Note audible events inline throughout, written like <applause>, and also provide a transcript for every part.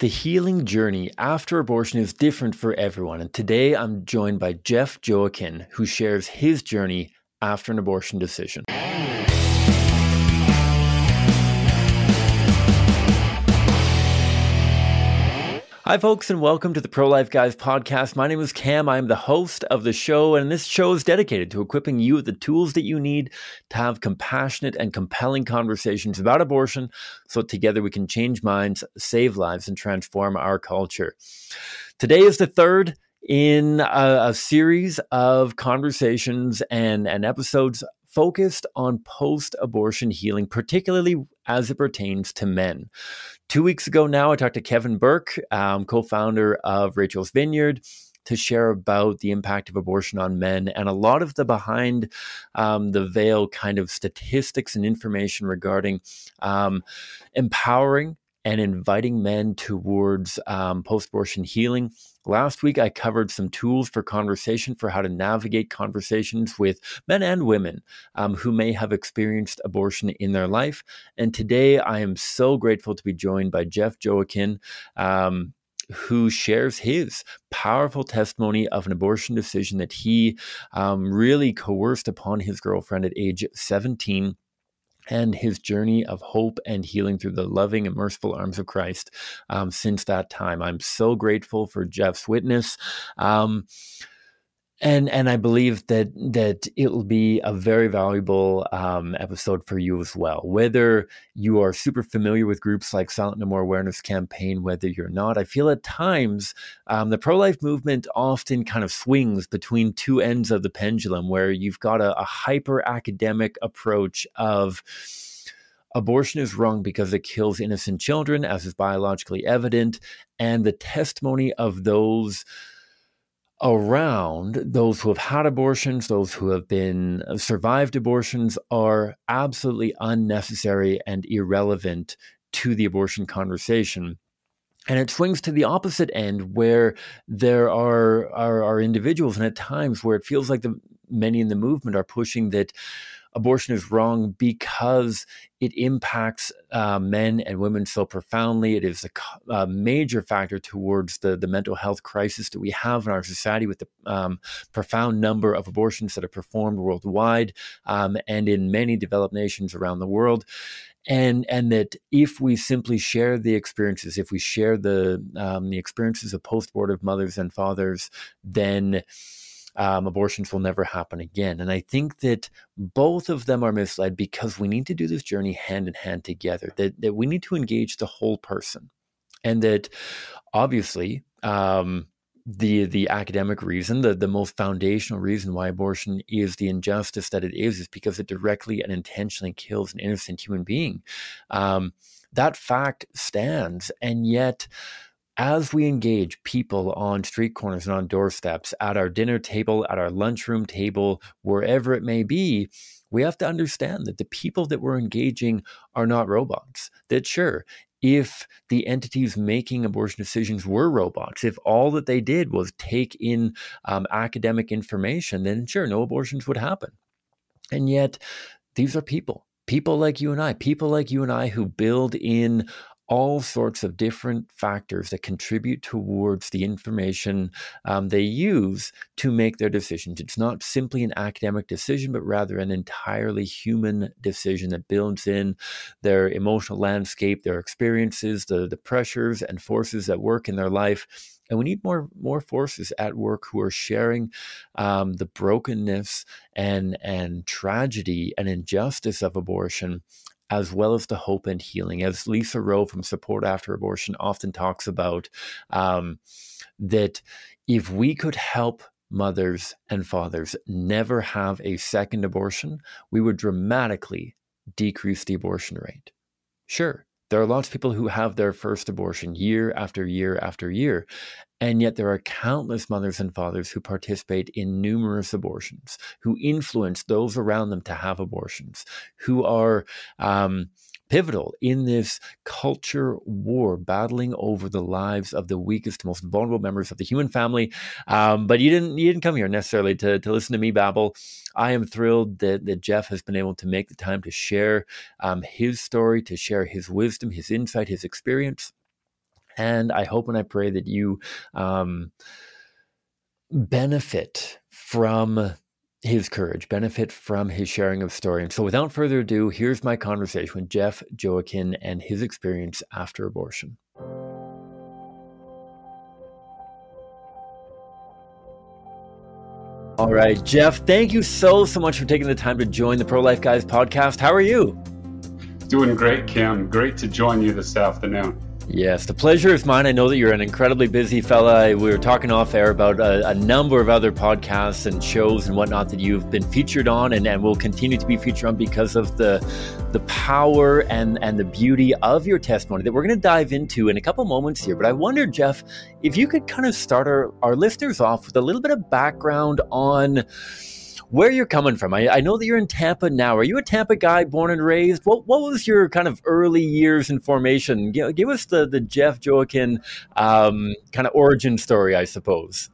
The healing journey after abortion is different for everyone, and today I'm joined by Jeff Joaquin, who shares his journey after an abortion decision. Hi, folks, and welcome to the Pro Life Guys podcast. My name is Cam. I am the host of the show, and this show is dedicated to equipping you with the tools that you need to have compassionate and compelling conversations about abortion so together we can change minds, save lives, and transform our culture. Today is the third in a, a series of conversations and, and episodes focused on post abortion healing, particularly as it pertains to men. Two weeks ago now, I talked to Kevin Burke, um, co founder of Rachel's Vineyard to share about the impact of abortion on men and a lot of the behind um, the veil kind of statistics and information regarding um, empowering and inviting men towards um, post abortion healing. Last week, I covered some tools for conversation for how to navigate conversations with men and women um, who may have experienced abortion in their life. And today, I am so grateful to be joined by Jeff Joaquin. Um, who shares his powerful testimony of an abortion decision that he um, really coerced upon his girlfriend at age 17 and his journey of hope and healing through the loving and merciful arms of Christ um, since that time. I'm so grateful for Jeff's witness. Um, and and I believe that that it will be a very valuable um, episode for you as well. Whether you are super familiar with groups like Silent No More Awareness Campaign, whether you're not, I feel at times um, the pro life movement often kind of swings between two ends of the pendulum, where you've got a, a hyper academic approach of abortion is wrong because it kills innocent children, as is biologically evident, and the testimony of those around those who have had abortions, those who have been uh, survived abortions are absolutely unnecessary and irrelevant to the abortion conversation. And it swings to the opposite end where there are, are, are individuals, and at times where it feels like the many in the movement are pushing that abortion is wrong because it impacts uh, men and women so profoundly. It is a, a, major factor towards the, the mental health crisis that we have in our society with the um, profound number of abortions that are performed worldwide um, and in many developed nations around the world and and that if we simply share the experiences, if we share the um, the experiences of post-abortive mothers and fathers, then um, abortions will never happen again. And I think that both of them are misled because we need to do this journey hand in hand together, that, that we need to engage the whole person. And that obviously, um, the the academic reason, the, the most foundational reason why abortion is the injustice that it is, is because it directly and intentionally kills an innocent human being. Um, that fact stands, and yet as we engage people on street corners and on doorsteps, at our dinner table, at our lunchroom table, wherever it may be, we have to understand that the people that we're engaging are not robots. That sure, if the entities making abortion decisions were robots, if all that they did was take in um, academic information, then sure, no abortions would happen. And yet, these are people people like you and I, people like you and I who build in all sorts of different factors that contribute towards the information um, they use to make their decisions. It's not simply an academic decision, but rather an entirely human decision that builds in their emotional landscape, their experiences, the, the pressures and forces that work in their life. And we need more more forces at work who are sharing um, the brokenness and and tragedy and injustice of abortion as well as the hope and healing. As Lisa Rowe from Support After Abortion often talks about, um, that if we could help mothers and fathers never have a second abortion, we would dramatically decrease the abortion rate. Sure, there are lots of people who have their first abortion year after year after year. And yet, there are countless mothers and fathers who participate in numerous abortions, who influence those around them to have abortions, who are um, pivotal in this culture war, battling over the lives of the weakest, most vulnerable members of the human family. Um, but you didn't you didn't come here necessarily to, to listen to me babble. I am thrilled that, that Jeff has been able to make the time to share um, his story, to share his wisdom, his insight, his experience And I hope and I pray that you um, benefit from his courage, benefit from his sharing of story. And so, without further ado, here's my conversation with Jeff Joaquin and his experience after abortion. All right, Jeff, thank you so, so much for taking the time to join the Pro Life Guys podcast. How are you? Doing great, Cam. Great to join you this afternoon. Yes, the pleasure is mine. I know that you're an incredibly busy fella. We were talking off air about a, a, number of other podcasts and shows and whatnot that you've been featured on and, and will continue to be featured on because of the the power and, and the beauty of your testimony that we're going to dive into in a couple moments here. But I wonder, Jeff, if you could kind of start our, our listeners off with a little bit of background on where you're coming from. I, I, know that you're in Tampa now. Are you a Tampa guy, born and raised? What What was your kind of early years in formation? Give, give us the the Jeff Joaquin um, kind of origin story, I suppose.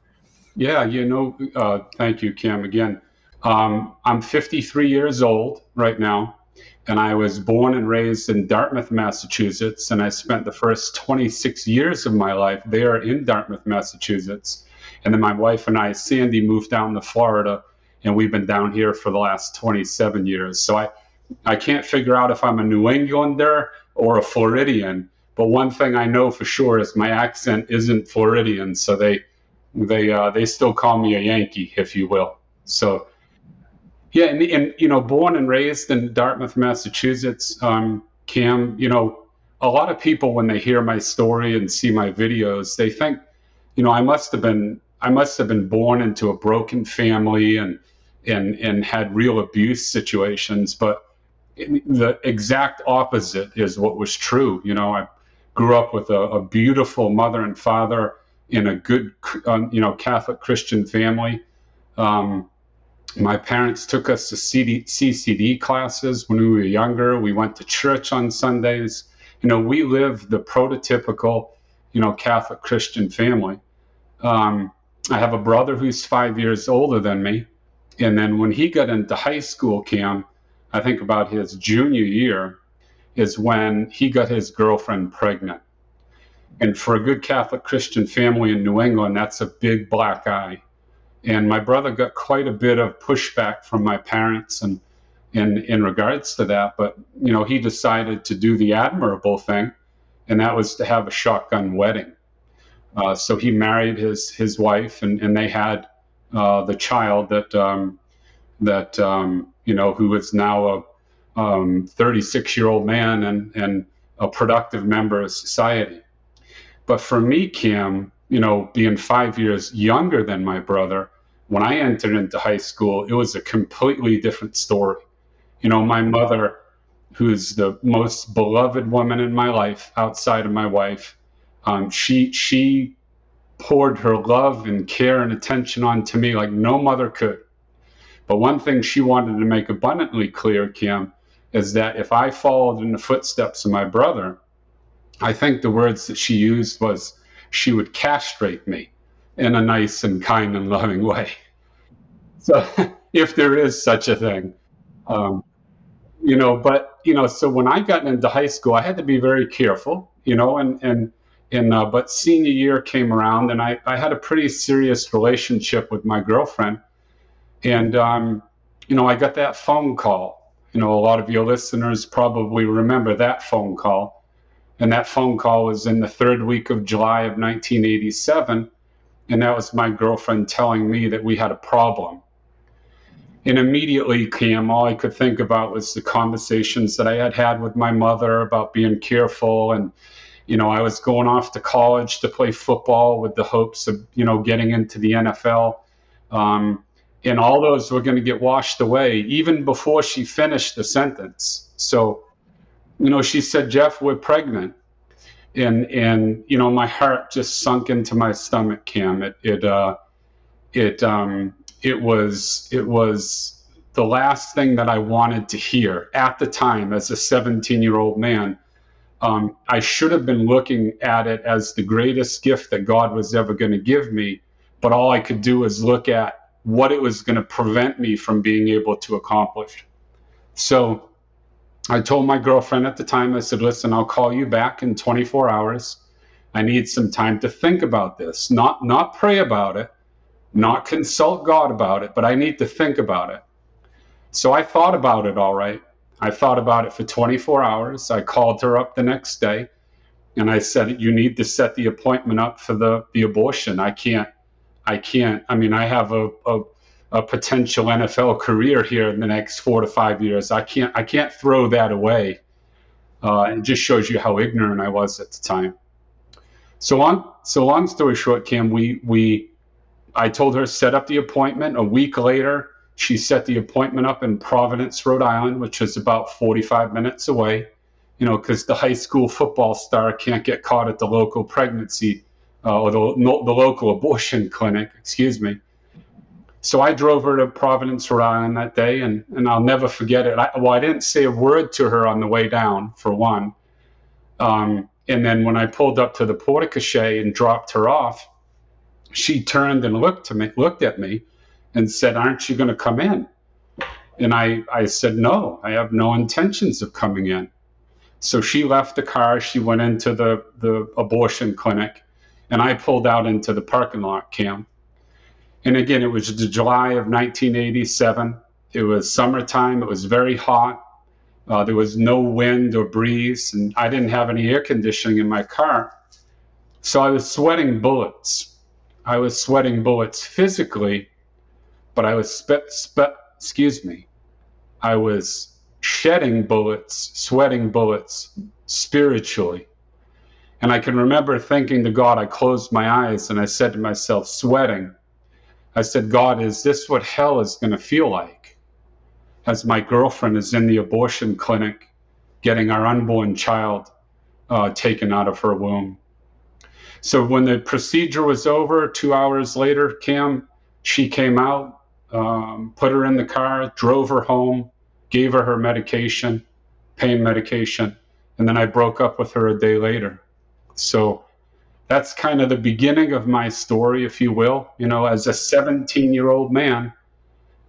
Yeah, you know, uh, thank you, Cam. Again, um, I'm 53 years old right now, and I was born and raised in Dartmouth, Massachusetts, and I spent the first 26 years of my life there in Dartmouth, Massachusetts. And then my wife and I, Sandy, moved down to Florida and we've been down here for the last 27 years. So I, I can't figure out if I'm a New Englander or a Floridian. But one thing I know for sure is my accent isn't Floridian, so they they uh, they still call me a Yankee, if you will. So yeah, and, and you know, born and raised in Dartmouth, Massachusetts, um, Cam. You know, a lot of people when they hear my story and see my videos, they think, you know, I must have been I must have been born into a broken family and and and had real abuse situations, but the exact opposite is what was true. You know, I grew up with a, a beautiful mother and father in a good, um, you know, Catholic Christian family. Um, my parents took us to CD, CCD classes when we were younger. We went to church on Sundays. You know, we lived the prototypical, you know, Catholic Christian family. Um, I have a brother who's five years older than me. And then when he got into high school, Cam, I think about his junior year, is when he got his girlfriend pregnant. And for a good Catholic Christian family in New England, that's a big black eye. And my brother got quite a bit of pushback from my parents and in in regards to that. But you know, he decided to do the admirable thing, and that was to have a shotgun wedding. Uh, so he married his his wife, and, and they had uh, the child that um, that um, you know who is now a 36 um, year old man and and a productive member of society. But for me, Cam, you know, being five years younger than my brother, when I entered into high school, it was a completely different story. You know, my mother, who's the most beloved woman in my life outside of my wife, um, she she poured her love and care and attention onto me like no mother could. But one thing she wanted to make abundantly clear, Cam, is that if I followed in the footsteps of my brother, I think the words that she used was she would castrate me in a nice and kind and loving way. <laughs> So, <laughs> if there is such a thing, um, you know, but you know, so when I got into high school, I had to be very careful, you know, and and and uh, but senior year came around, and I I had a pretty serious relationship with my girlfriend, and um, you know, I got that phone call. You know, a lot of your listeners probably remember that phone call, and that phone call was in the third week of July of 1987, and that was my girlfriend telling me that we had a problem. And immediately, Cam, all I could think about was the conversations that I had had with my mother about being careful and you know, I was going off to college to play football with the hopes of, you know, getting into the NFL. Um, and all those were going to get washed away even before she finished the sentence. So, you know, she said, Jeff, we're pregnant. And, and, you know, my heart just sunk into my stomach, Cam. It, it, uh, it, um, it was, it was the last thing that I wanted to hear at the time as a 17 year old man um, I should have been looking at it as the greatest gift that God was ever going to give me, but all I could do was look at what it was going to prevent me from being able to accomplish. So I told my girlfriend at the time, I said, listen, I'll call you back in 24 hours. I need some time to think about this. Not not pray about it, not consult God about it, but I need to think about it. So I thought about it all right. I thought about it for 24 hours. I called her up the next day and I said, You need to set the appointment up for the, the abortion. I can't, I can't. I mean, I have a, a, a potential NFL career here in the next four to five years. I can't, I can't throw that away. Uh, it just shows you how ignorant I was at the time. So long, so long story short, Cam, we we I told her set up the appointment. A week later, she set the appointment up in Providence, Rhode Island, which is about 45 minutes away. You know, because the high school football star can't get caught at the local pregnancy uh, or the, the local abortion <laughs> clinic. Excuse me. So I drove her to Providence, Rhode Island that day, and, and I'll never forget it. I, well, I didn't say a word to her on the way down, for one. Um, and then when I pulled up to the porte cochere and dropped her off, she turned and looked to me, looked at me, and said, "Aren't you going to come in?" And I, I said, "No, I have no intentions of coming in." So she left the car. She went into the the abortion clinic, and I pulled out into the parking lot, Cam. And again, it was July of 1987. It was summertime. It was very hot. Uh, there was no wind or breeze, and I didn't have any air conditioning in my car. So I was sweating bullets. I was sweating bullets physically, but I was, spe- spe- excuse me, I was shedding bullets, sweating bullets spiritually. And I can remember thinking to God, I closed my eyes and I said to myself, sweating, I said, God, is this what hell is going to feel like? as my girlfriend is in the abortion clinic getting our unborn child uh, taken out of her womb. So when the procedure was over, two hours later, Cam, she came out, um, put her in the car, drove her home, gave her her medication, pain medication, and then I broke up with her a day later. So that's kind of the beginning of my story, if you will. You know, as a 17 year old man,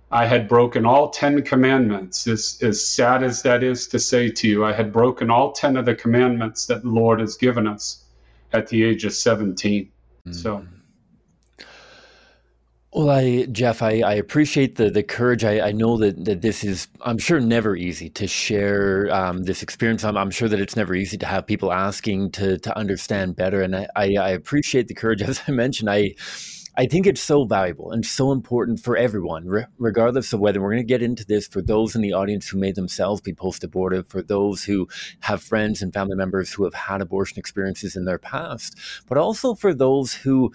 I had broken all 10 commandments. As, as sad as that is to say to you, I had broken all 10 of the commandments that the Lord has given us at the age of 17. Mm. So. Well, I, Jeff, I, I appreciate the the courage. I, I know that, that this is, I'm sure, never easy to share um, this experience. I'm, I'm sure that it's never easy to have people asking to to understand better, and I, I, I appreciate the courage. <laughs> As I mentioned, I I think it's so valuable and so important for everyone, re- regardless of whether we're going to get into this for those in the audience who may themselves be post abortive, for those who have friends and family members who have had abortion experiences in their past, but also for those who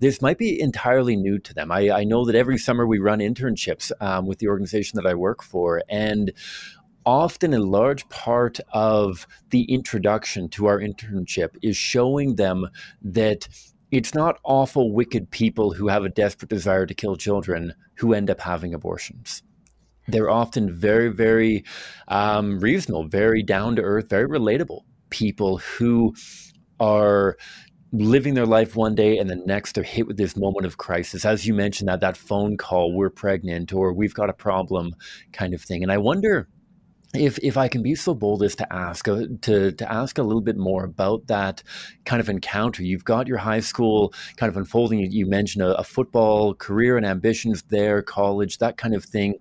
this might be entirely new to them. I, I know that every summer we run internships um, with the organization that I work for, and often a large part of the introduction to our internship is showing them that it's not awful, wicked people who have a desperate desire to kill children who end up having abortions. They're often very, very um, reasonable, very down to earth, very relatable people who are living their life one day and the next they're hit with this moment of crisis as you mentioned that that phone call we're pregnant or we've got a problem kind of thing and i wonder if if I can be so bold as to ask uh, to to ask a little bit more about that kind of encounter, you've got your high school kind of unfolding. You, mentioned a, a, football career and ambitions there, college, that kind of thing.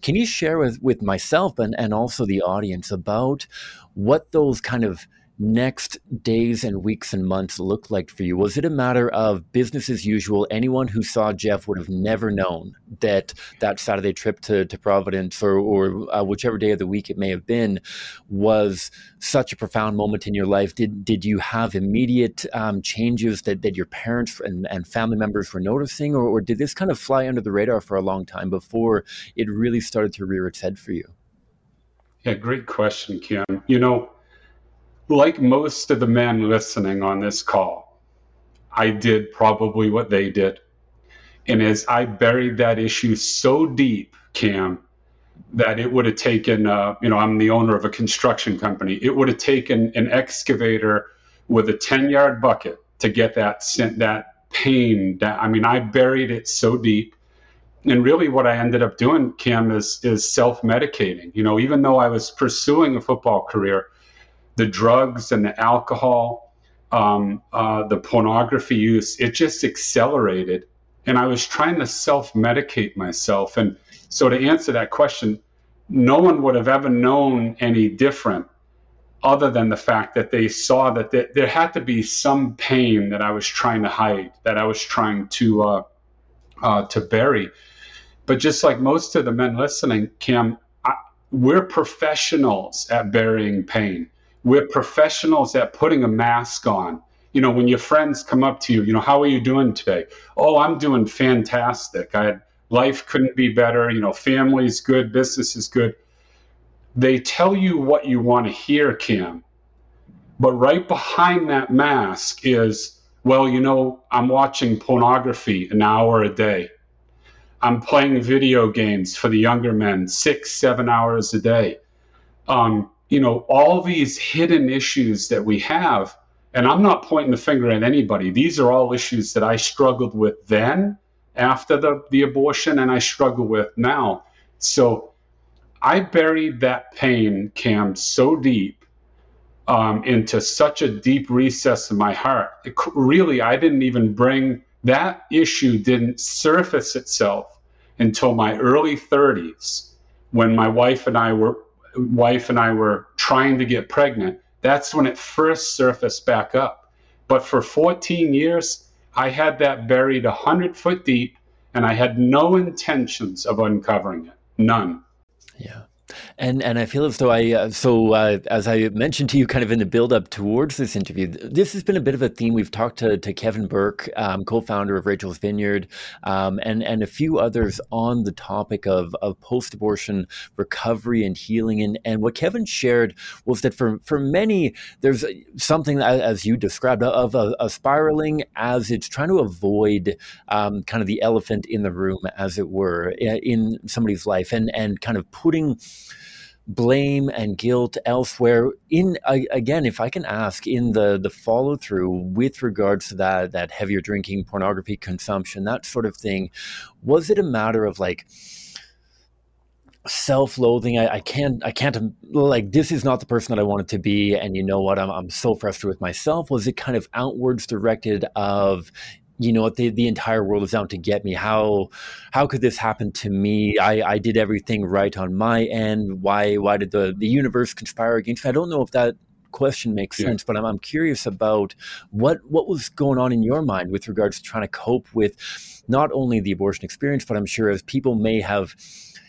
Can you share with with myself and and also the audience about what those kind of next days and weeks and months look like for you? Was it a matter of business as usual? Anyone who saw Jeff would have never known that that Saturday trip to, to Providence or, or uh, whichever day of the week it may have been was such a profound moment in your life. Did, did you have immediate um, changes that, that your parents and, and family members were noticing, or, or did this kind of fly under the radar for a long time before it really started to rear its head for you? Yeah, great question, Cam. You know, like most of the men listening on this call, I did probably what they did. And as I buried that issue so deep, Cam, that it would have taken, uh, you know, I'm the owner of a construction company. It would have taken an excavator with a 10 yard bucket to get that that pain down. I mean, I buried it so deep. And really, what I ended up doing, Cam, is is self medicating. You know, even though I was pursuing a football career, the drugs and the alcohol um, uh, the pornography use, it just accelerated. And I was trying to self medicate myself. And so, to answer that question, no one would have ever known any different other than the fact that they saw that there, there had to be some pain that I was trying to hide, that I was trying to uh, uh, to bury. But just like most of the men listening, Cam, I, we're professionals at burying pain. We're professionals at putting a mask on. You know, when your friends come up to you, you know, how are you doing today? Oh, I'm doing fantastic. I life couldn't be better. You know, family's good, business is good they tell you what you want to hear, Cam. But right behind that mask is, well, you know, I'm watching pornography an hour a day. I'm playing video games for the younger men six, seven hours a day. Um, you know, all these hidden issues that we have, and I'm not pointing the finger at anybody. These are all issues that I struggled with then after the, the abortion and I struggle with now. So I buried that pain, Cam, so deep um, into such a deep recess in my heart. It, really, I didn't even bring that issue didn't surface itself until my early 30s when my wife and I were wife and I were trying to get pregnant. That's when it first surfaced back up. But for 14 years, I had that buried 100 foot deep and I had no intentions of uncovering it. None. Yeah. And and I feel as though I uh, so uh, as I mentioned to you, kind of in the build up towards this interview, this has been a bit of a theme. We've talked to, to Kevin Burke, um, co-founder of Rachel's Vineyard, um, and and a few others on the topic of of post abortion recovery and healing. And and what Kevin shared was that for for many, there's something as you described of a, a spiraling as it's trying to avoid um, kind of the elephant in the room, as it were, in somebody's life, and and kind of putting blame and guilt elsewhere. In again if i can ask in the the follow through with regards to that that heavier drinking pornography consumption that sort of thing was it a matter of like self-loathing? I, I, can't i can't um, like this is not the person that i wanted to be and you know what? I'm, I'm so frustrated with myself. Was it kind of outwards directed of you know what the, the entire world is out to get me. How how could this happen to me? I i did everything right on my end. Why why did the the universe conspire against me? I don't know if that question makes yeah. sense but I'm, I'm curious about what what was going on in your mind with regards to trying to cope with not only the abortion experience but i'm sure as people may have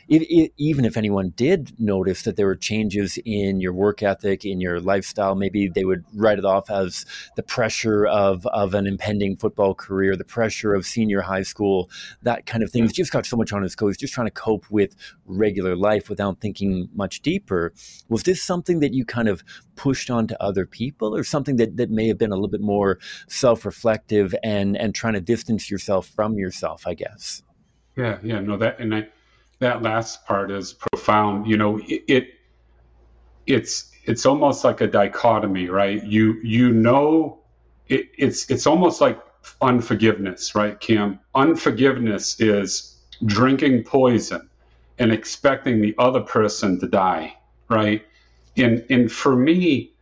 it, it, even if anyone did notice that there were changes in your work ethic, in your lifestyle, maybe they would write it off as the pressure of, of an impending football career, the pressure of senior high school, that kind of thing. He's just got so much on his go. He's just trying to cope with regular life without thinking much deeper. Was this something that you kind of pushed onto other people or something that, that may have been a little bit more self-reflective and, and trying to distance yourself from yourself, I guess? Yeah, yeah, no, that, and I, that last part is profound. You know, it, it it's it's almost like a dichotomy, right? You you know, it, it's it's almost like unforgiveness, right, Cam? Unforgiveness is drinking poison and expecting the other person to die, right? And and for me,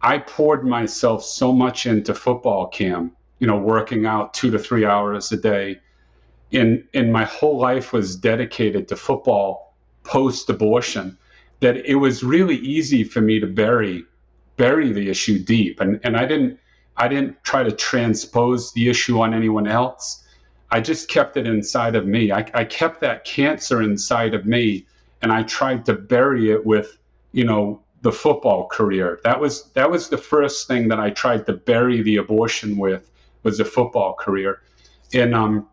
I poured myself so much into football, Cam. You know, working out two to three hours a day, in in my whole life was dedicated to football post abortion that it was really easy for me to bury bury the issue deep. And and I didn't I didn't try to transpose the issue on anyone else. I just kept it inside of me. I, I kept that cancer inside of me and I tried to bury it with you know the football career. That was that was the first thing that I tried to bury the abortion with was a football career. And um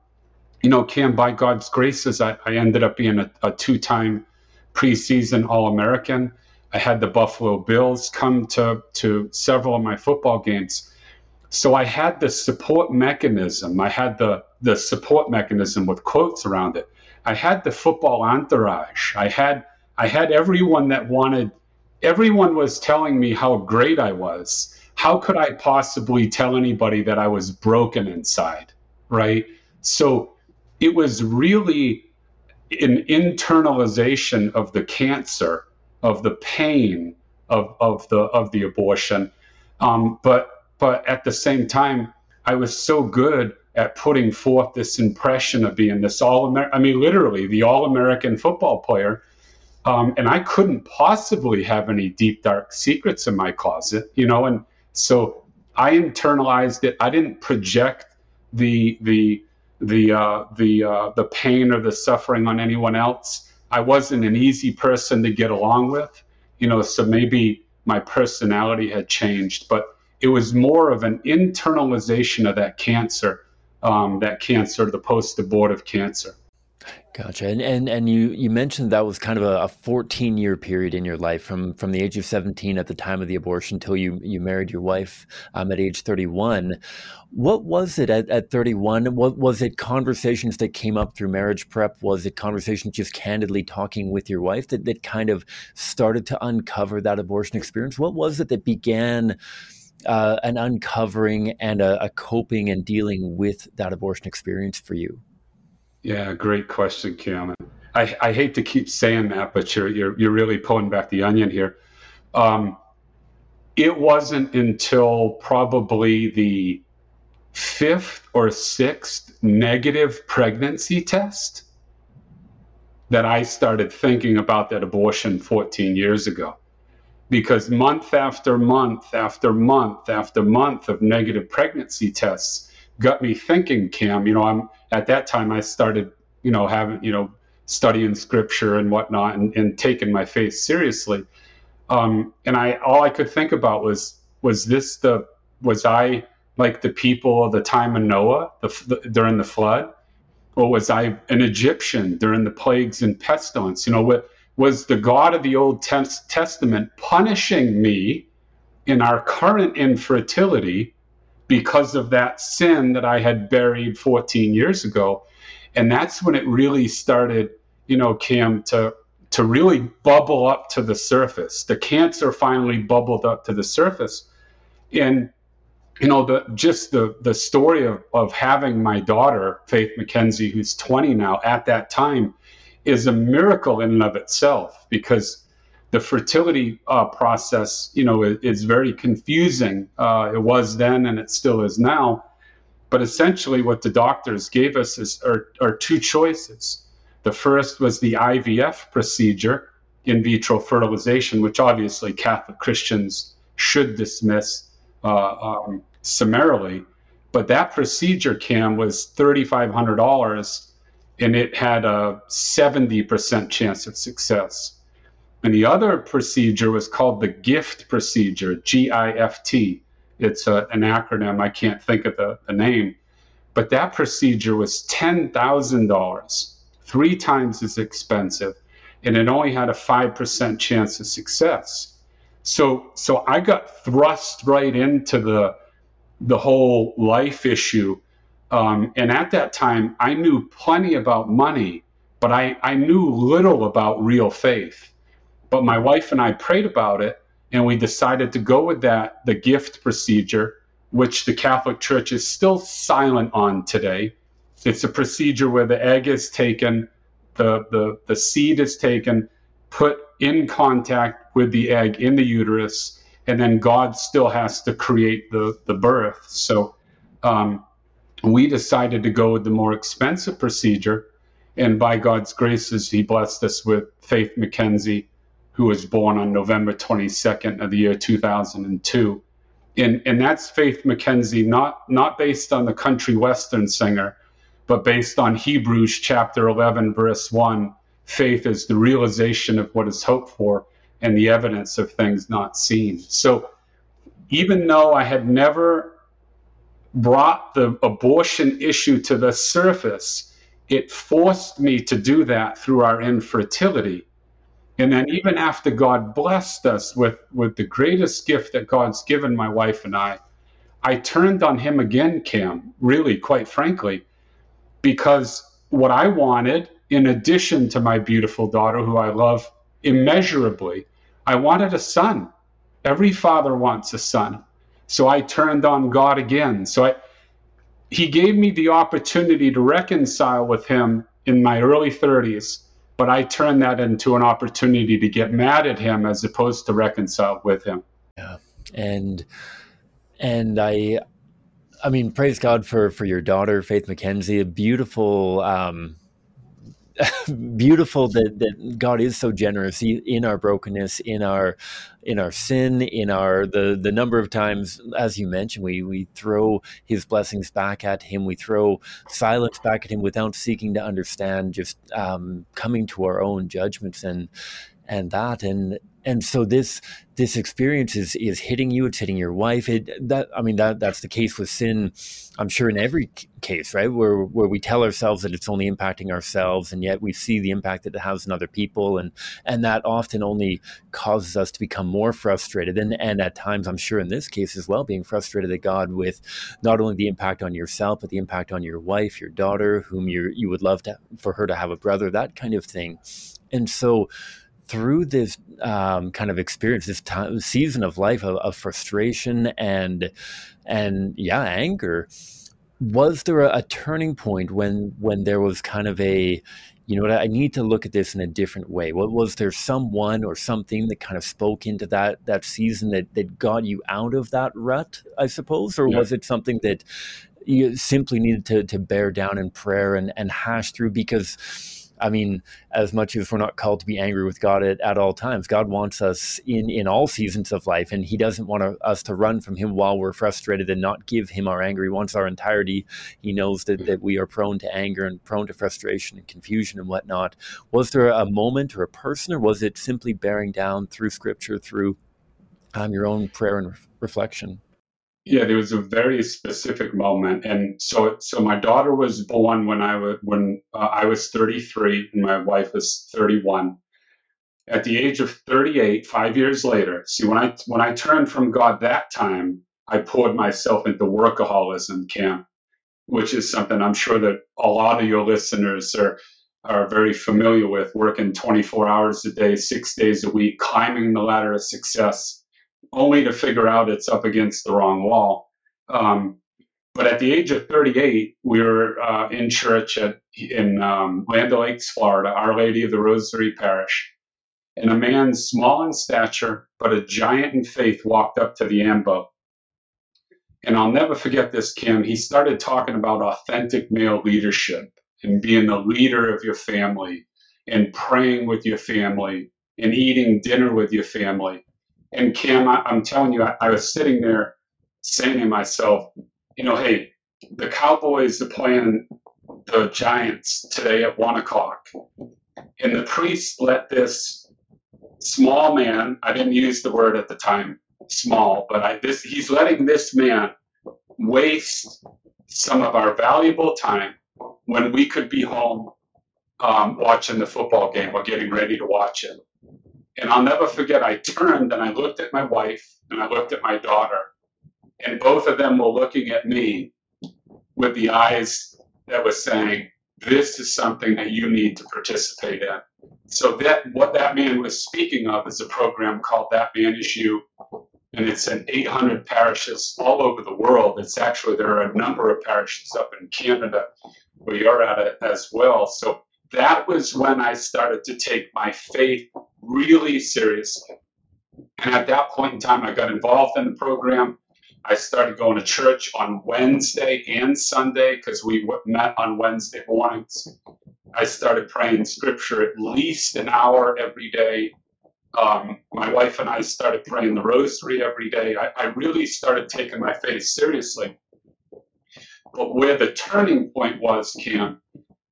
you know, Cam, by God's graces, I, I ended up being a, a two time preseason All American. I had the Buffalo Bills come to, to several of my football games. So I had the support mechanism. I had the, the support mechanism with quotes around it. I had the football entourage. I had I had everyone that wanted everyone was telling me how great I was. How could I possibly tell anybody that I was broken inside? Right? So it was really an internalization of the cancer, of the pain of, of the of the abortion. Um, but but at the same time, I was so good at putting forth this impression of being this all American, I mean, literally the all American football player. Um, and I couldn't possibly have any deep, dark secrets in my closet, you know. And so I internalized it. I didn't project the the the uh, the uh, the pain or the suffering on anyone else. I wasn't an easy person to get along with, you know. So maybe my personality had changed, but it was more of an internalization of that cancer um, that cancer, the post-abortive cancer. Gotcha. And and and you you mentioned that was kind of a, a 14 year period in your life from from the age of 17 at the time of the abortion till you you married your wife um, at age 31. What was it at, at 31? What was it conversations that came up through marriage prep? Was it conversations just candidly talking with your wife that, that kind of started to uncover that abortion experience? What was it that began uh, an uncovering and a, a coping and dealing with that abortion experience for you? Yeah, great question, Cam. I, I hate to keep saying that, but you're you're you're really pulling back the onion here. Um, it wasn't until probably the fifth or sixth negative pregnancy test that I started thinking about that abortion 14 years ago because month after month after month after month of negative pregnancy tests got me thinking cam. You know i'm at that time i started you know having you know studying scripture and whatnot and, and taking my faith seriously. Um, and i all i could think about was was this the was i like the people of the time of noah the, the, during the flood? Or was i an egyptian during the plagues and pestilence? You know what was the God of the Old Testament punishing me in our current infertility because of that sin that I had buried 14 years ago. And that's when it really started, you know, Cam, to to really bubble up to the surface. The cancer finally bubbled up to the surface. And you know, the just the the story of, of having my daughter, Faith McKenzie, who's 20 now, at that time, is a miracle in and of itself because the fertility uh, process, you know, is, is very confusing. Uh, it was then and it still is now. But essentially, what the doctors gave us is are, are two choices. The first was the IVF procedure, in vitro fertilization, which obviously Catholic Christians should dismiss uh, um, summarily. But that procedure, Cam, was $3,500 and it had a 70% chance of success. And the other procedure was called the GIFT procedure, G I F T. It's a, an acronym, I can't think of the, the name. But that procedure was $10,000, three times as expensive, and it only had a 5% chance of success. So, so I got thrust right into the, the whole life issue um, and at that time, I knew plenty about money, but I, I knew little about real faith. But my wife and I prayed about it, and we decided to go with that, the gift procedure, which the Catholic Church is still silent on today. It's a procedure where the egg is taken, the, the, the seed is taken, put in contact with the egg in the uterus, and then God still has to create the, the birth. So, um, we decided to go with the more expensive procedure. And by God's graces, He blessed us with Faith McKenzie, who was born on November 22nd of the year 2002. And, and that's Faith McKenzie, not, not based on the country western singer, but based on Hebrews chapter 11, verse 1. Faith is the realization of what is hoped for and the evidence of things not seen. So even though I had never brought the abortion issue to the surface, it forced me to do that through our infertility. And then even after God blessed us with, with the greatest gift that God's given my wife and I, I turned on him again, Cam, really, quite frankly, because what I wanted, in addition to my beautiful daughter, who I love immeasurably, I wanted a son. Every father wants a son. So I turned on God again. So I, he gave me the opportunity to reconcile with him in my early 30s, but I turned that into an opportunity to get mad at him as opposed to reconcile with him. Yeah. And and I, I mean, praise God for for your daughter, Faith McKenzie, a beautiful. Um, <laughs> beautiful that, that God is so generous in our brokenness, in our in our sin, in our the the number of times, as you mentioned, we we throw His blessings back at Him, we throw silence back at Him without seeking to understand, just um, coming to our own judgments and and that. And and so this this experience is is hitting you it's hitting your wife. It that i mean that that's the case with sin i'm sure in every case right? Where where we tell ourselves that it's only impacting ourselves and yet we see the impact that it has on other people and and that often only causes us to become more frustrated and and at times i'm sure in this case as well being frustrated at god with not only the impact on yourself but the impact on your wife your daughter whom you you would love to for her to have a brother that kind of thing. And so through this um, kind of experience, this time, season of life of, of, frustration and and yeah, anger, was there a, a, turning point when when there was kind of a you know what I need to look at this in a different way. What was there someone or something that kind of spoke into that that season that that got you out of that rut, I suppose, or yeah. was it something that you simply needed to to bear down in prayer and and hash through because I mean, as much as we're not called to be angry with God at, at all times, God wants us in in all seasons of life, and He doesn't want us to run from Him while we're frustrated and not give Him our anger. He wants our entirety. He knows that, that we are prone to anger and prone to frustration and confusion and whatnot. Was there a moment or a person, or was it simply bearing down through Scripture, through um, your own prayer and re- reflection? Yeah, there was a very specific moment, and so so my daughter was born when I was when uh, I was 33 and my wife was 31. At the age of 38, five years later, see when I when I turned from God that time, I poured myself into workaholism Cam, which is something I'm sure that a lot of your listeners are are very familiar with. Working 24 hours a day, six days a week, climbing the ladder of success only to figure out it's up against the wrong wall. Um, but at the age of 38, we were uh, in church at, in um, Land O'Lakes, Florida, Our Lady of the Rosary Parish. And a man small in stature, but a giant in faith, walked up to the ambo. And I'll never forget this, Cam. He started talking about authentic male leadership and being the leader of your family and praying with your family and eating dinner with your family. And Cam, I, am telling you, I, I, was sitting there saying to myself, you know, hey, the Cowboys are playing the Giants today at one o'clock. And the priest let this small man, I didn't use the word at the time, small, but I, this, he's letting this man waste some of our valuable time when we could be home um, watching the football game or getting ready to watch it. And I'll never forget, I turned and I looked at my wife and I looked at my daughter, and both of them were looking at me with the eyes that were saying, This is something that you need to participate in. So that what that man was speaking of is a program called That Man Is You, and it's in 800 parishes all over the world. It's actually there are a number of parishes up in Canada where you're at it as well. So that was when I started to take my faith really seriously. And at that point in time, I got involved in the program. I started going to church on Wednesday and Sunday because we met on Wednesday mornings. I started praying scripture at least an hour every day. Um, my wife and I started praying the rosary every day. I, I really started taking my faith seriously. But where the turning point was, Cam,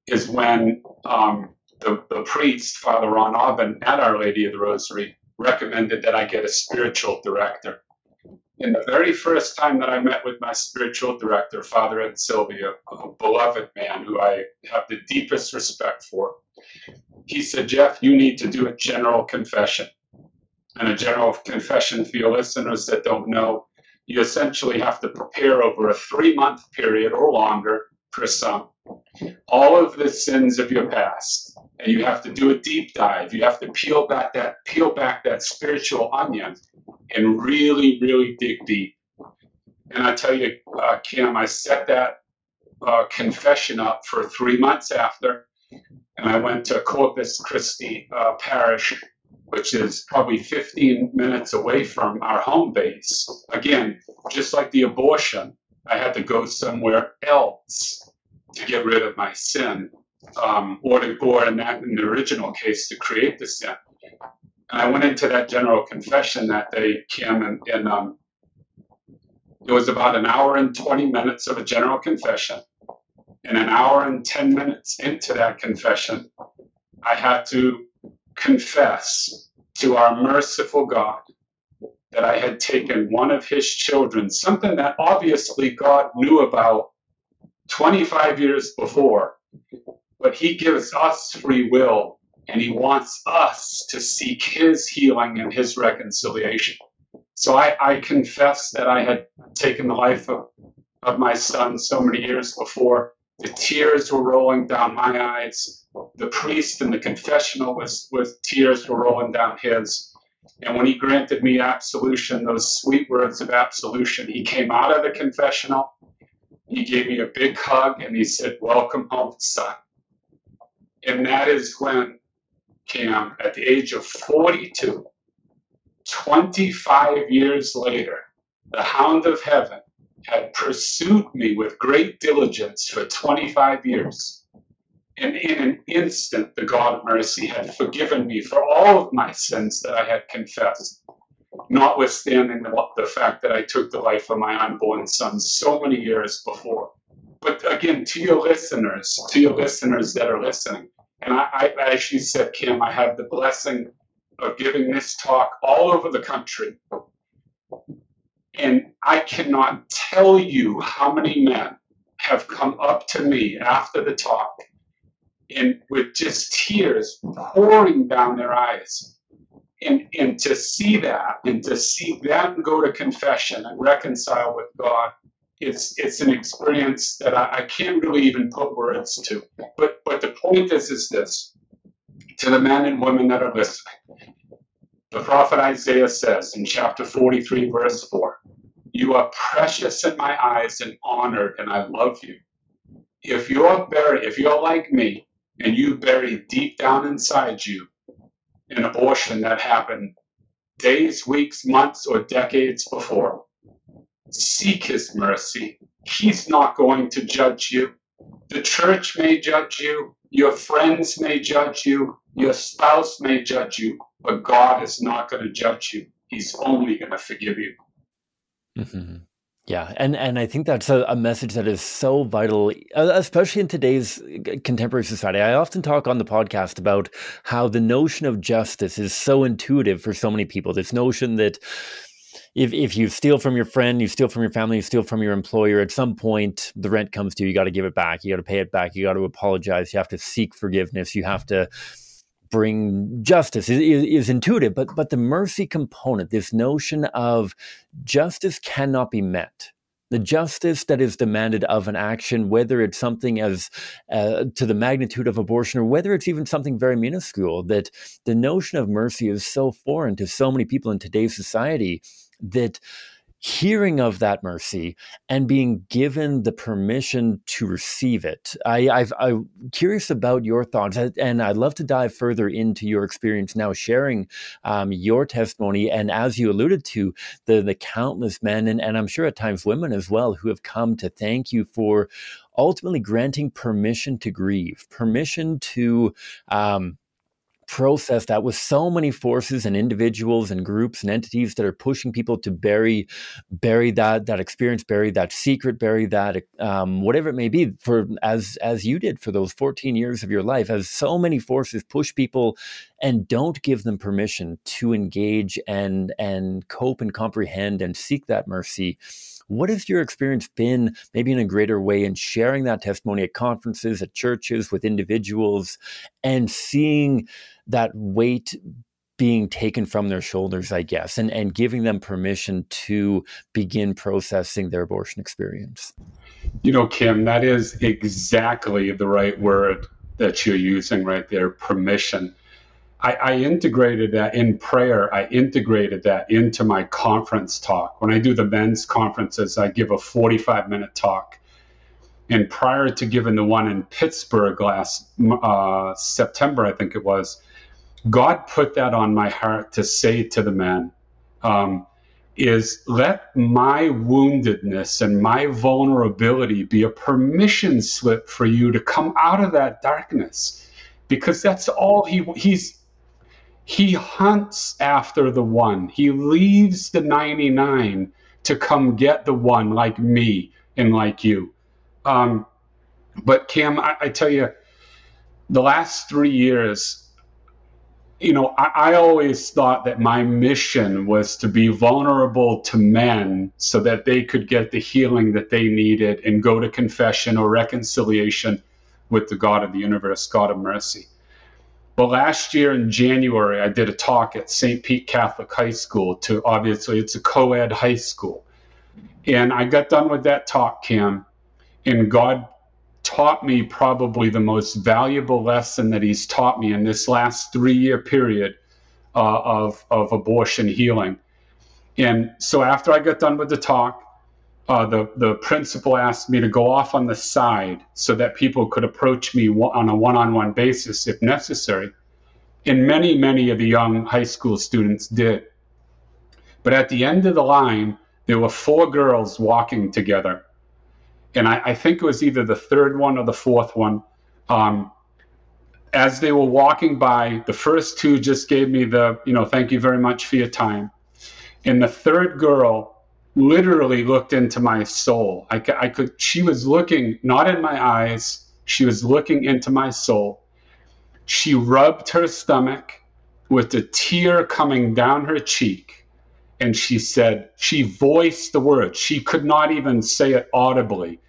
is when um, the, the priest, Father Ron Aubin, at Our Lady of the Rosary, recommended that I get a spiritual director. And the very first time that I met with my spiritual director, Father Ed Sylvia, a beloved man who I have the deepest respect for, he said, Jeff, you need to do a general confession. And a general confession, for your listeners that don't know, you essentially have to prepare over a three month period or longer for some all of the sins of your past and you have to do a deep dive. You have to peel back that peel back that spiritual onion and really really dig deep. And i tell you uh, Cam i set that uh, confession up for three months after and i went to corpus christi uh, parish which is probably 15 minutes away from our home base. Again, just like the abortion, I had to go somewhere else to get rid of my sin, um, or, to, or in that in the original case, to create the sin. And I went into that general confession that day, Cam, and, and um, it was about an hour and 20 minutes of a general confession. And an hour and 10 minutes into that confession, I had to confess to our merciful God that I had taken one of his children, something that obviously God knew about 25 years before, but he gives us free will and he wants us to seek his healing and his reconciliation. So I, I confess that I had taken the life of, of my son so many years before. The tears were rolling down my eyes. The priest in the confessional was with tears were rolling down his. And when he granted me absolution, those sweet words of absolution, he came out of the confessional. He gave me a big hug and he said, Welcome home, son. And that is when Cam, at the age of 42, 25 years later, the hound of heaven had pursued me with great diligence for 25 years. And in an instant, the God of mercy had forgiven me for all of my sins that I had confessed, notwithstanding the, the fact that I took the life of my unborn son so many years before. But again, to your listeners, to your listeners that are listening, and I, I as you said, Cam, I have the blessing of giving this talk all over the country. And I cannot tell you how many men have come up to me after the talk and with just tears pouring down their eyes. And, and to see that and to see them go to confession and reconcile with God, it's it's an experience that I, I can't really even put words to. But but the point is is this to the men and women that are listening. The prophet Isaiah says in chapter 43, verse 4, You are precious in my eyes and honored, and I love you. If you're buried, if you're like me, and you bury deep down inside you an abortion that happened days, weeks, months, or decades before, seek his mercy. He's not going to judge you. The church may judge you, your friends may judge you, your spouse may judge you, but God is not going to judge you. He's only going to forgive you. Mm-hmm. Yeah, and and I think that's a, a, message that is so vital, especially in today's uh, contemporary society. I often talk on the podcast about how the notion of justice is so intuitive for so many people. This notion that if if you steal from your friend, you steal from your family, you steal from your employer, at some point the rent comes due. You got to give it back. You got to pay it back. You got to apologize. You have to seek forgiveness. You have to bring justice is, is, intuitive, but but the mercy component, this notion of justice cannot be met. The justice that is demanded of an action, whether it's something as uh, to the magnitude of abortion or whether it's even something very minuscule, that the notion of mercy is so foreign to so many people in today's society that hearing of that mercy and being given the permission to receive it. I, I'm curious about your thoughts, and I'd love to dive further into your experience now, sharing um, your testimony. And as you alluded to, the the countless men and, and I'm sure at times women as well who have come to thank you for ultimately granting permission to grieve, permission to um, process that with so many forces and individuals and groups and entities that are pushing people to bury bury that that experience bury that secret bury that um, whatever it may be for as as you did for those 14 years of your life as so many forces push people and don't give them permission to engage and and cope and comprehend and seek that mercy what has your experience been, maybe in a greater way, in sharing that testimony at conferences, at churches, with individuals, and seeing that weight being taken from their shoulders, I guess, and, and giving them permission to begin processing their abortion experience? You know, Cam, that is exactly the right word that you're using right there permission. I, I, integrated that in prayer. I integrated that into my conference talk. When I do the men's conferences, I give a 45 minute talk. And prior to giving the one in Pittsburgh last uh, September, I think it was, God put that on my heart to say to the men um, is let my woundedness and my vulnerability be a permission slip for you to come out of that darkness because that's all he he's he hunts after the one he leaves the 99 to come get the one like me and like you um, but cam I, I tell you the last three years you know, I, I, always thought that my mission was to be vulnerable to men so that they could get the healing that they needed and go to confession or reconciliation with the God of the universe, God of mercy. But last year in January, I did a talk at St. Pete Catholic High School to obviously it's a co ed high school. And I got done with that talk, Cam, and God taught me probably the most valuable lesson that he's taught me in this last three year period uh, of, of abortion healing. And so after I got done with the talk, uh, the, the principal asked me to go off on the side so that people could approach me on a one on one basis if necessary. And many, many of the young high school students did. But at the end of the line, there were four girls walking together and I, I, think it was either the third one or the fourth one. Um, as they were walking by, the first two just gave me the, you know, thank you very much for your time. And the third girl literally looked into my soul. I, I could, she was looking not in my eyes, she was looking into my soul. She rubbed her stomach with a tear coming down her cheek. And she said, she voiced the words. She could not even say it audibly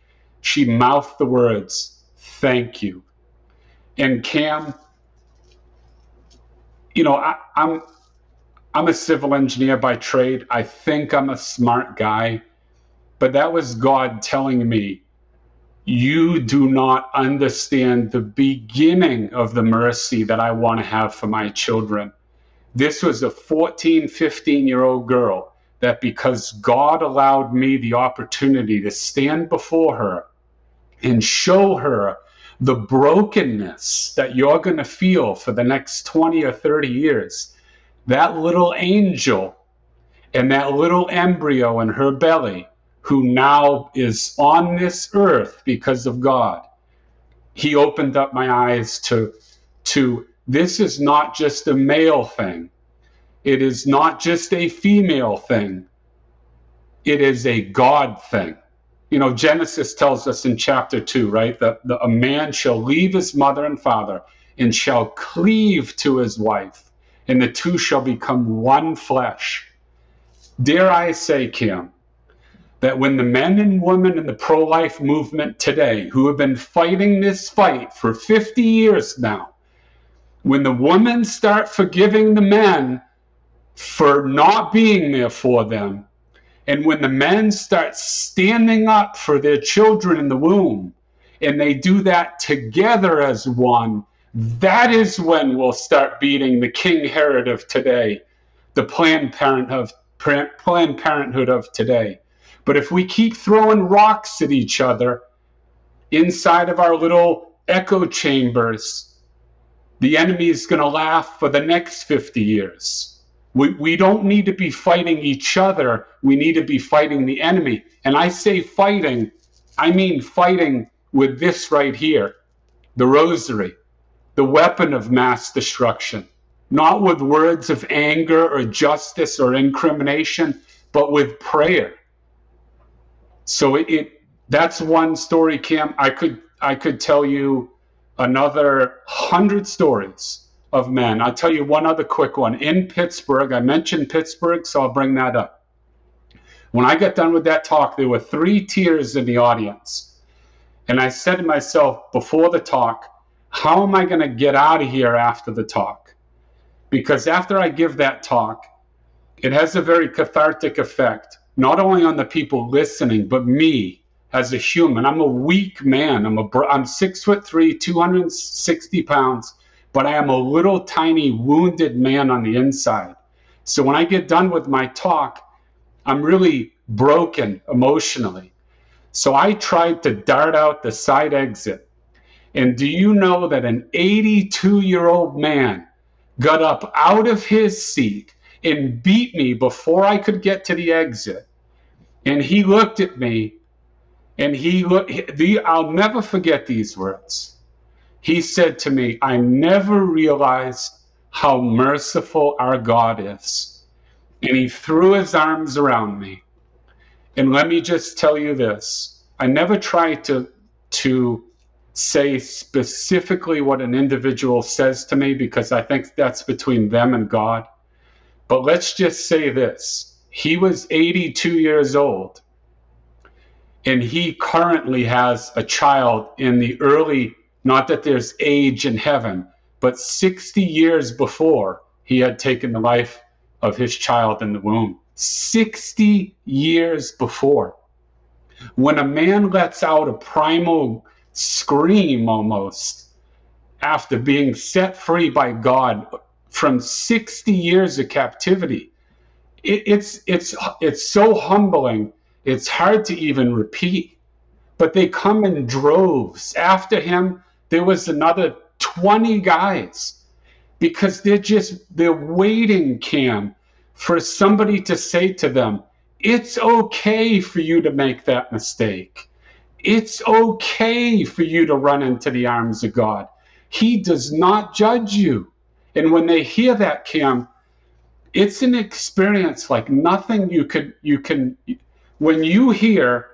she mouthed the words, thank you. And Cam, you know, I, I'm I'm a civil engineer by trade. I think I'm a smart guy, but that was God telling me, you do not understand the beginning of the mercy that I want to have for my children. This was a 14, 15 year old girl that because God allowed me the opportunity to stand before her and show her the brokenness that you're going to feel for the next 20 or 30 years. That little angel and that little embryo in her belly, who now is on this earth because of God, he opened up my eyes to, to this is not just a male thing. It is not just a female thing. It is a God thing you know, Genesis tells us in chapter 2, right, that the, a man shall leave his mother and father and shall cleave to his wife, and the two shall become one flesh. Dare I say, Cam, that when the men and women in the pro life movement today, who have been fighting this fight for 50 years now, when the women start forgiving the men for not being there for them, and when the men start standing up for their children in the womb, and they do that together as one, that is when we'll start beating the King Herod of today, the Planned Parenthood, Planned Parenthood of today. But if we keep throwing rocks at each other inside of our little echo chambers, the enemy is going to laugh for the next 50 years. We, we don't need to be fighting each other. We need to be fighting the enemy. And I say fighting, I mean fighting with this right here the rosary, the weapon of mass destruction, not with words of anger or justice or incrimination, but with prayer. So it, it that's one story, Cam. I could I could tell you another hundred stories of men. I'll tell you one other quick one. In Pittsburgh, I mentioned Pittsburgh, so I'll bring that up. When I got done with that talk, there were three tiers in the audience. And I said to myself before the talk, how am I going to get out of here after the talk? Because after I give that talk, it has a very cathartic effect, not only on the people listening, but me as a human. I'm a weak man. I'm a I'm six foot three, 260 pounds but I am a little tiny wounded man on the inside. So when I get done with my talk, I'm really broken emotionally. So I tried to dart out the side exit. And do you know that an 82 year old man got up out of his seat and beat me before I could get to the exit. And he looked at me and he looked, I'll never forget these words. He said to me, I never realized how merciful our God is. And he threw his arms around me. And let me just tell you this I never tried to, to say specifically what an individual says to me because I think that's between them and God. But let's just say this he was 82 years old and he currently has a child in the early, not that there's age in heaven, but 60 years before he had taken the life of his child in the womb. 60 years before. When a man lets out a primal scream almost after being set free by God from 60 years of captivity, it, it's, it's, it's so humbling it's hard to even repeat. But they come in droves. After him, there was another 20 guys because they're just, they're waiting, Cam, for somebody to say to them, it's okay for you to make that mistake. It's okay for you to run into the arms of God. He does not judge you. And when they hear that, Cam, it's an experience like nothing you could you can when you hear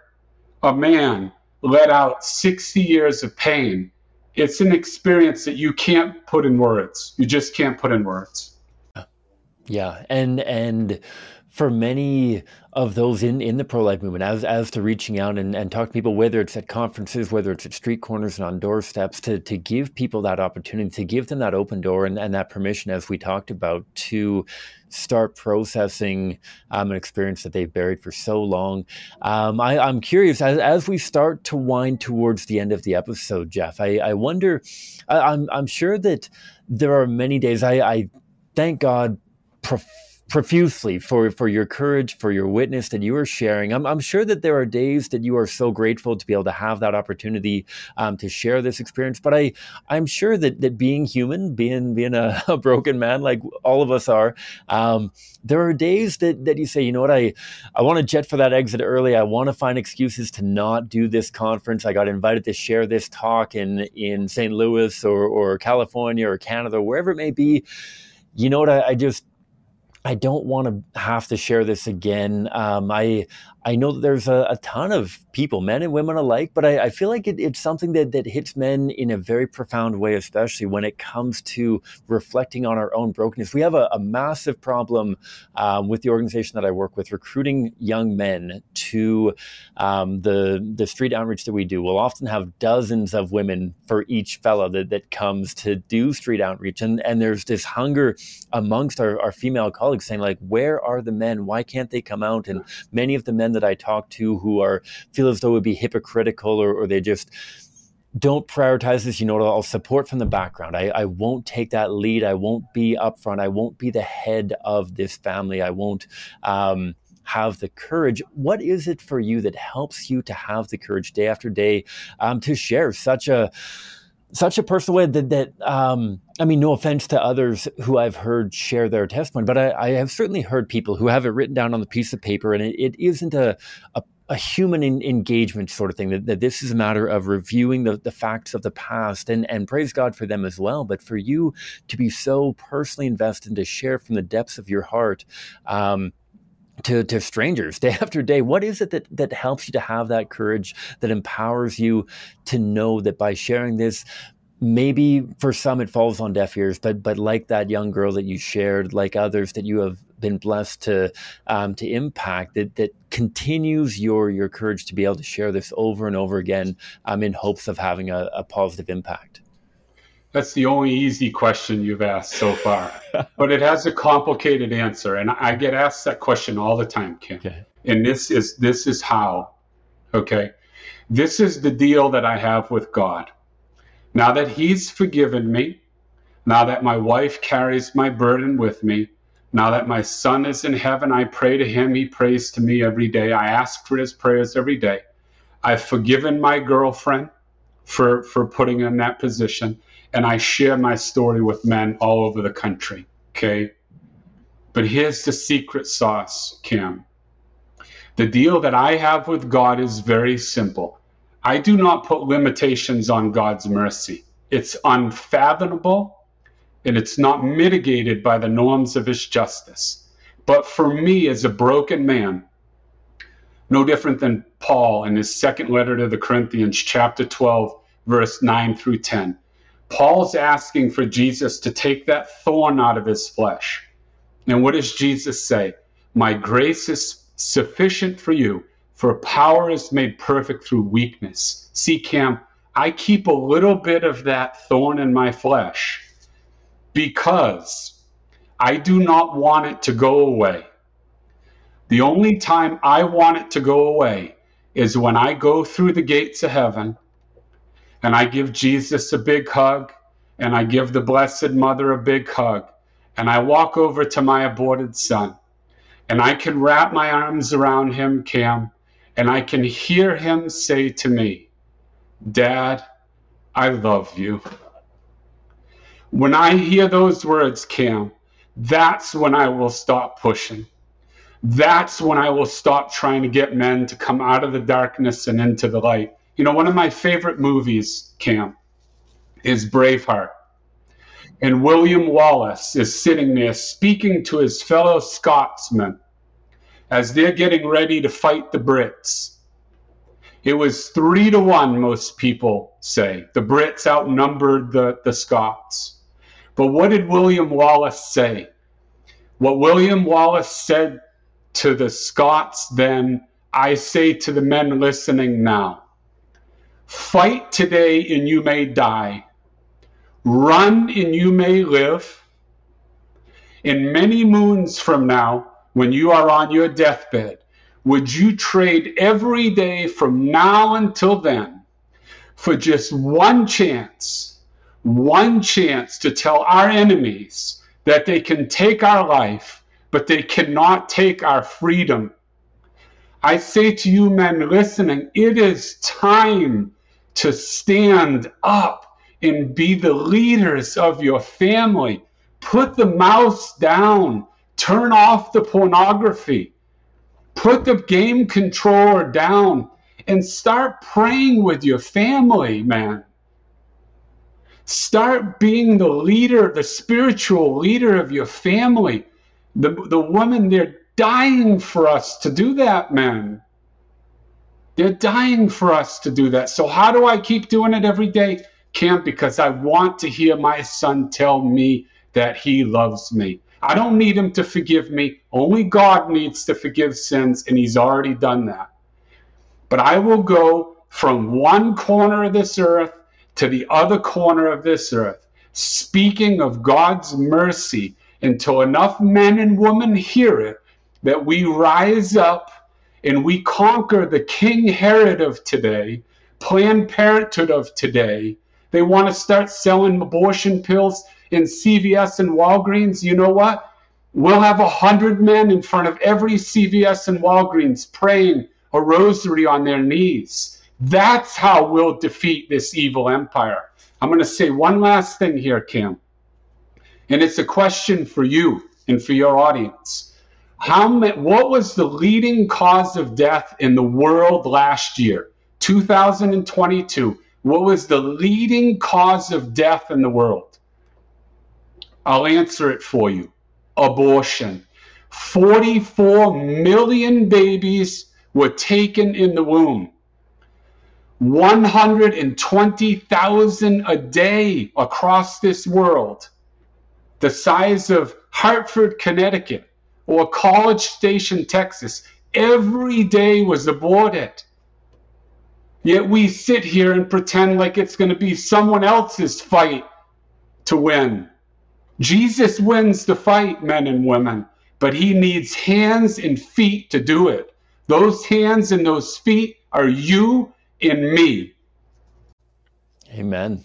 a man let out 60 years of pain, it's an experience that you can't put in words. You just can't put in words. Yeah, and and for many of those in, in the pro life movement, as as to reaching out and, and talk to people, whether it's at conferences, whether it's at street corners and on doorsteps, to to give people that opportunity, to give them that open door and, and that permission, as we talked about, to start processing um, an experience that they've buried for so long. Um, I, am curious as, as we start to wind towards the end of the episode, Jeff. I, I wonder. I, I'm I'm sure that there are many days. I, I thank God. Profusely for for your courage, for your witness that you are sharing. I'm, I'm sure that there are days that you are so grateful to be able to have that opportunity um, to share this experience. But I I'm sure that that being human, being being a, <laughs> a broken man like all of us are, um, there are days that that you say, you know what, I I want to jet for that exit early. I want to find excuses to not do this conference. I got invited to share this talk in in St. Louis or or California or Canada, wherever it may be. You know what? I, I just I don't want to have to share this again. Um, I I know that there's a, a, ton of people, men and women alike, but I, I feel like it, it's something that, that hits men in a very profound way, especially when it comes to reflecting on our own brokenness. We have a, a massive problem um, with the organization that I work with, recruiting young men to um, the the street outreach that we do. We'll often have dozens of women for each fellow that, that comes to do street outreach, and and there's this hunger amongst our, our female colleagues saying like, where are the men? Why can't they come out? And many of the men that I talk to who are feel as though it would be hypocritical or, or they just don't prioritize this. You know, I'll support from the background. I, I won't take that lead. I won't be upfront. I won't be the head of this family. I won't um, have the courage. What is it for you that helps you to have the courage day after day um, to share such a such a personal way that, that um, I mean, no offense to others who I've heard share their testimony, but I, I, have certainly heard people who have it written down on the piece of paper, and it, it isn't a, a, a human in, engagement sort of thing. That, that, this is a matter of reviewing the, the facts of the past, and and praise God for them as well. But for you to be so personally invested and to share from the depths of your heart. Um, to, to strangers <laughs> day after day. What is it that, that helps you to have that courage that empowers you to know that by sharing this maybe for some it falls on deaf ears but but like that young girl that you shared like others that you have been blessed to um, to impact that that continues your your courage to be able to share this over and over again um, in hopes of having a, a positive impact that's the only easy question you've asked so far, <laughs> but it has a complicated answer, and I get asked that question all the time, Cam. Okay. And this is this is how. Okay, this is the deal that I have with God. Now that He's forgiven me, now that my wife carries my burden with me, now that my son is in heaven, I pray to Him. He prays to me every day. I ask for His prayers every day. I've forgiven my girlfriend for for putting in that position and I share my story with men all over the country. Okay. But here's the secret sauce, Cam. The deal that I have with God is very simple. I do not put limitations on God's mercy. It's unfathomable and it's not mitigated by the norms of his justice. But for me, as a broken man, no different than Paul in his second letter to the Corinthians, chapter 12, verse 9 through 10. Paul's asking for Jesus to take that thorn out of his flesh. And what does Jesus say? My grace is sufficient for you, for power is made perfect through weakness. See, Cam, I keep a little bit of that thorn in my flesh because I do not want it to go away. The only time I want it to go away is when I go through the gates of heaven and I give Jesus a big hug and I give the Blessed Mother a big hug and I walk over to my aborted son and I can wrap my arms around him, Cam, and I can hear him say to me, Dad, I love you. When I hear those words, Cam, that's when I will stop pushing that's when I will stop trying to get men to come out of the darkness and into the light. You know, one of my favorite movies, Cam, is Braveheart. And William Wallace is sitting there speaking to his fellow Scotsmen as they're getting ready to fight the Brits. It was three to one, most people say. The Brits outnumbered the, the Scots. But what did William Wallace say? What William Wallace said to the Scots then, I say to the men listening now fight today and you may die, run and you may live. In many moons from now, when you are on your deathbed, would you trade every day from now until then for just one chance, one chance to tell our enemies that they can take our life but they cannot take our freedom. I say to you, men listening, it is time to stand up and be the leaders of your family. Put the mouse down, turn off the pornography, put the game controller down, and start praying with your family, man. Start being the leader, the spiritual leader of your family. The, the women, they're dying for us to do that, man. They're dying for us to do that. So, how do I keep doing it every day? Can't because I want to hear my son tell me that he loves me. I don't need him to forgive me. Only God needs to forgive sins, and he's already done that. But I will go from one corner of this earth to the other corner of this earth, speaking of God's mercy until enough men and women hear it that we rise up and we conquer the King Herod of today, Planned Parenthood of today. They want to start selling abortion pills in CVS and Walgreens. You know what? We'll have a hundred men in front of every CVS and Walgreens praying a rosary on their knees. That's how we'll defeat this evil empire. I'm going to say one last thing here, Cam, And it's a question for you and for your audience. How many, what was the leading cause of death in the world last year, 2022? What was the leading cause of death in the world? I'll answer it for you. Abortion. 44 million babies were taken in the womb. 120,000 a day across this world the size of Hartford, Connecticut, or College Station, Texas, every day was aborted. Yet we sit here and pretend like it's going to be someone else's fight to win. Jesus wins the fight, men and women, but he needs hands and feet to do it. Those hands and those feet are you and me. Amen.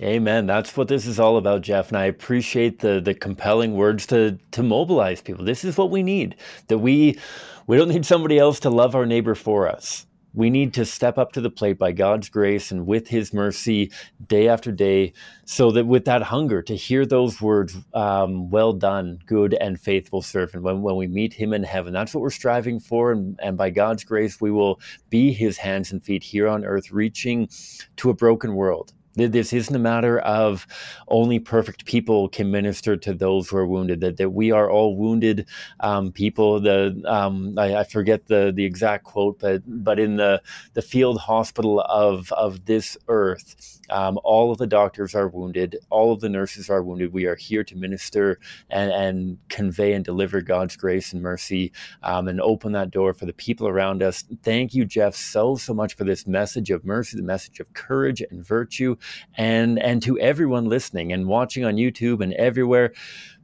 Amen. That's what this is all about, Jeff. And I appreciate the the compelling words to to mobilize people. This is what we need. That we we don't need somebody else to love our neighbor for us. we need to step up to the plate by God's grace and with His mercy day after day, so that with that hunger to hear those words, um, well done, good and faithful servant, when, when we meet Him in heaven, that's what we're striving for. And, and by God's grace, we will be His hands and feet here on earth, reaching to a broken world this isn't a matter of only perfect people can minister to those who are wounded. That, that we are all wounded um, people. The um, I, I, forget the the exact quote, but but in the the field hospital of of this earth, um, all of the doctors are wounded. All of the nurses are wounded. We are here to minister and and convey and deliver God's grace and mercy um, and open that door for the people around us. Thank you, Jeff, so so much for this message of mercy, the message of courage and virtue and and to everyone listening and watching on YouTube and everywhere,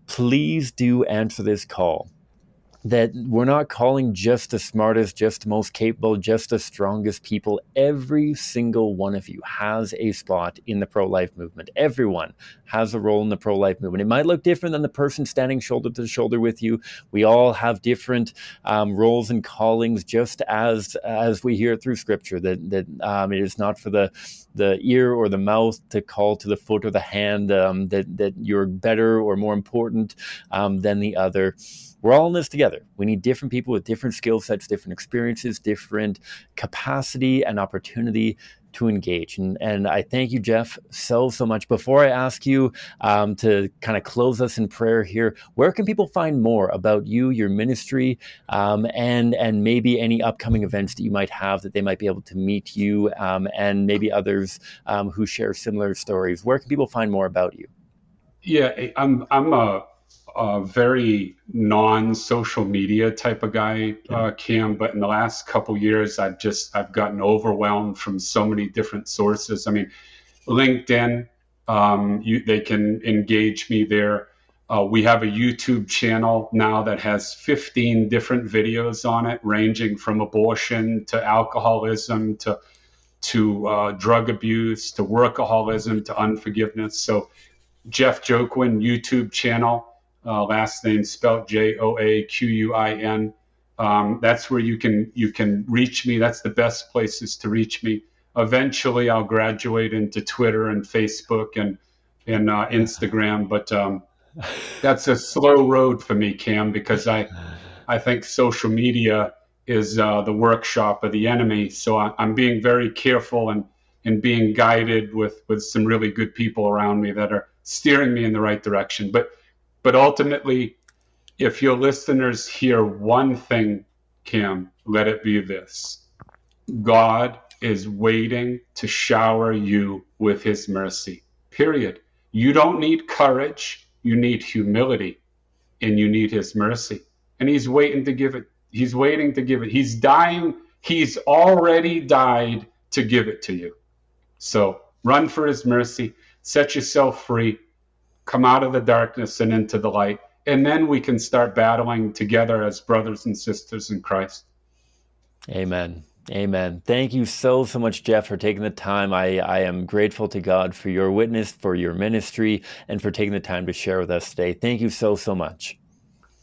please do answer this call that we're not calling just the smartest, just the most capable, just the strongest people. Every single one of you has a spot in the pro life movement. Everyone has a role in the pro life movement. It might look different than the person standing shoulder to shoulder with you. We all have different um, roles and callings, just as as we hear through Scripture. That that um, it is not for the the ear or the mouth to call to the foot or the hand um, that that you're better or more important um, than the other we're all in this together. We need different people with different skill sets, different experiences, different capacity and opportunity to engage. And, and I thank you, Jeff, so, so much. Before I ask you um, to kind of close us in prayer here, where can people find more about you, your ministry, um, and, and maybe any upcoming events that you might have that they might be able to meet you um, and maybe others um, who share similar stories? Where can people find more about you? Yeah, I'm, I'm a a very non-social media type of guy, uh, Cam. But in the last couple years, I've just I've gotten overwhelmed from so many different sources. I mean, LinkedIn, um, you, they can engage me there. Uh, we have a YouTube channel now that has 15 different videos on it, ranging from abortion to alcoholism to to uh, drug abuse to workaholism to unforgiveness. So, Jeff Joaquin YouTube channel uh, last name spelled J O A Q U I N. Um, that's where you can you can reach me. That's the best places to reach me. Eventually, I'll graduate into Twitter and Facebook and and uh, Instagram, but um, <laughs> that's a slow road for me, Cam, because I I think social media is uh, the workshop of the enemy. So I, am being very careful and and being guided with with some really good people around me that are steering me in the right direction. But but ultimately, if your listeners hear one thing, Cam, let it be this God is waiting to shower you with his mercy. Period. You don't need courage, you need humility, and you need his mercy. And he's waiting to give it. He's waiting to give it. He's dying. He's already died to give it to you. So run for his mercy, set yourself free, come out of the darkness and into the light. And then we can start battling together as brothers and sisters in Christ. Amen. Amen. Thank you so, so much, Jeff, for taking the time. I, I am grateful to God for your witness, for your ministry, and for taking the time to share with us today. Thank you so, so much.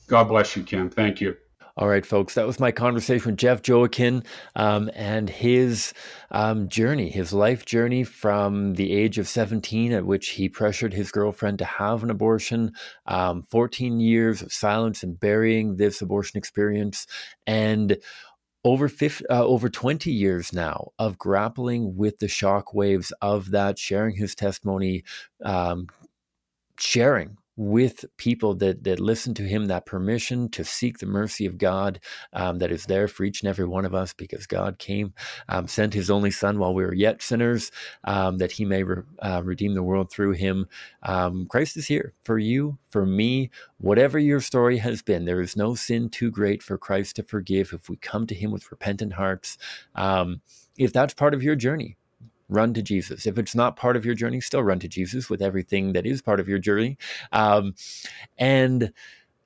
God bless you, Cam. Thank you. All right, folks, that was my conversation with Jeff Joaquin um, and his um, journey, his life journey from the age of 17, at which he pressured his girlfriend to have an abortion, um, 14 years of silence and burying this abortion experience, and over 50, uh, over 20 years now of grappling with the shock waves of that, sharing his testimony, um, sharing with people that that listen to him that permission to seek the mercy of God um, that is there for each and every one of us because God came um, sent his only son while we were yet sinners um, that he may re- uh, redeem the world through him. Um, Christ is here for you for me whatever your story has been. There is no sin too great for Christ to forgive if we come to him with repentant hearts. Um, if that's part of your journey run to Jesus. If it's not part of your journey, still run to Jesus with everything that is part of your journey. Um, and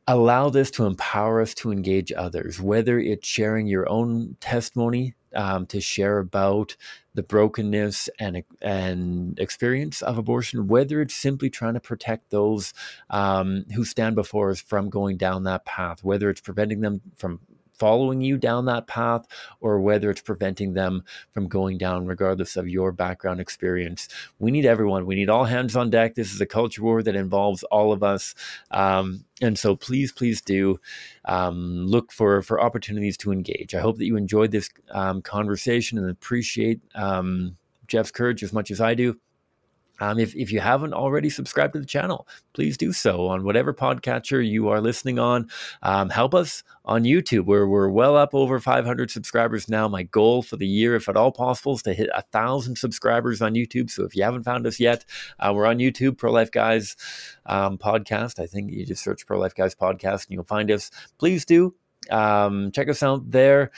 allow this to empower us to engage others, whether it's sharing your own testimony um, to share about the brokenness and and experience of abortion, whether it's simply trying to protect those um, who stand before us from going down that path, whether it's preventing them from following you down that path or whether it's preventing them from going down, regardless of your background experience. We need everyone. We need all hands on deck. This is a culture war that involves all of us. Um, and so please, please do um, look for, for opportunities to engage. I hope that you enjoyed this um, conversation and appreciate um, Jeff's courage as much as I do. Um, if, if you haven't already subscribed to the channel, please do so on whatever podcatcher you are listening on. Um, help us on YouTube. We're, we're well up over 500 subscribers now. My goal for the year, if at all possible, is to hit a thousand subscribers on YouTube. So if you haven't found us yet, uh, we're on YouTube, Pro Life Guys um, Podcast. I think you just search Pro Life Guys Podcast and you'll find us. Please do um, check us out there.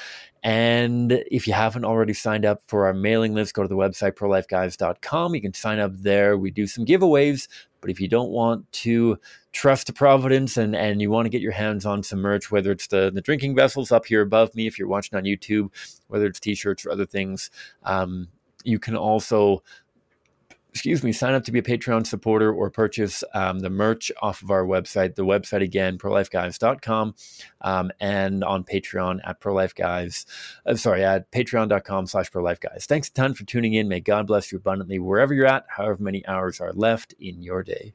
And if you haven't already signed up for our mailing list, go to the website prolifeguys.com. You can sign up there. We do some giveaways, but if you don't want to trust to Providence and, and you want to get your hands on some merch, whether it's the, the drinking vessels up here above me, if you're watching on YouTube, whether it's t shirts or other things, um, you can also excuse me, sign up to be a Patreon supporter or purchase um, the merch off of our website. The website again, prolifeguys.com, um, and on Patreon at prolifeguys. Uh, sorry, at patreon.com slash prolifeguys. Thanks a ton for tuning in. May God bless you abundantly wherever you're at, however many hours are left in your day.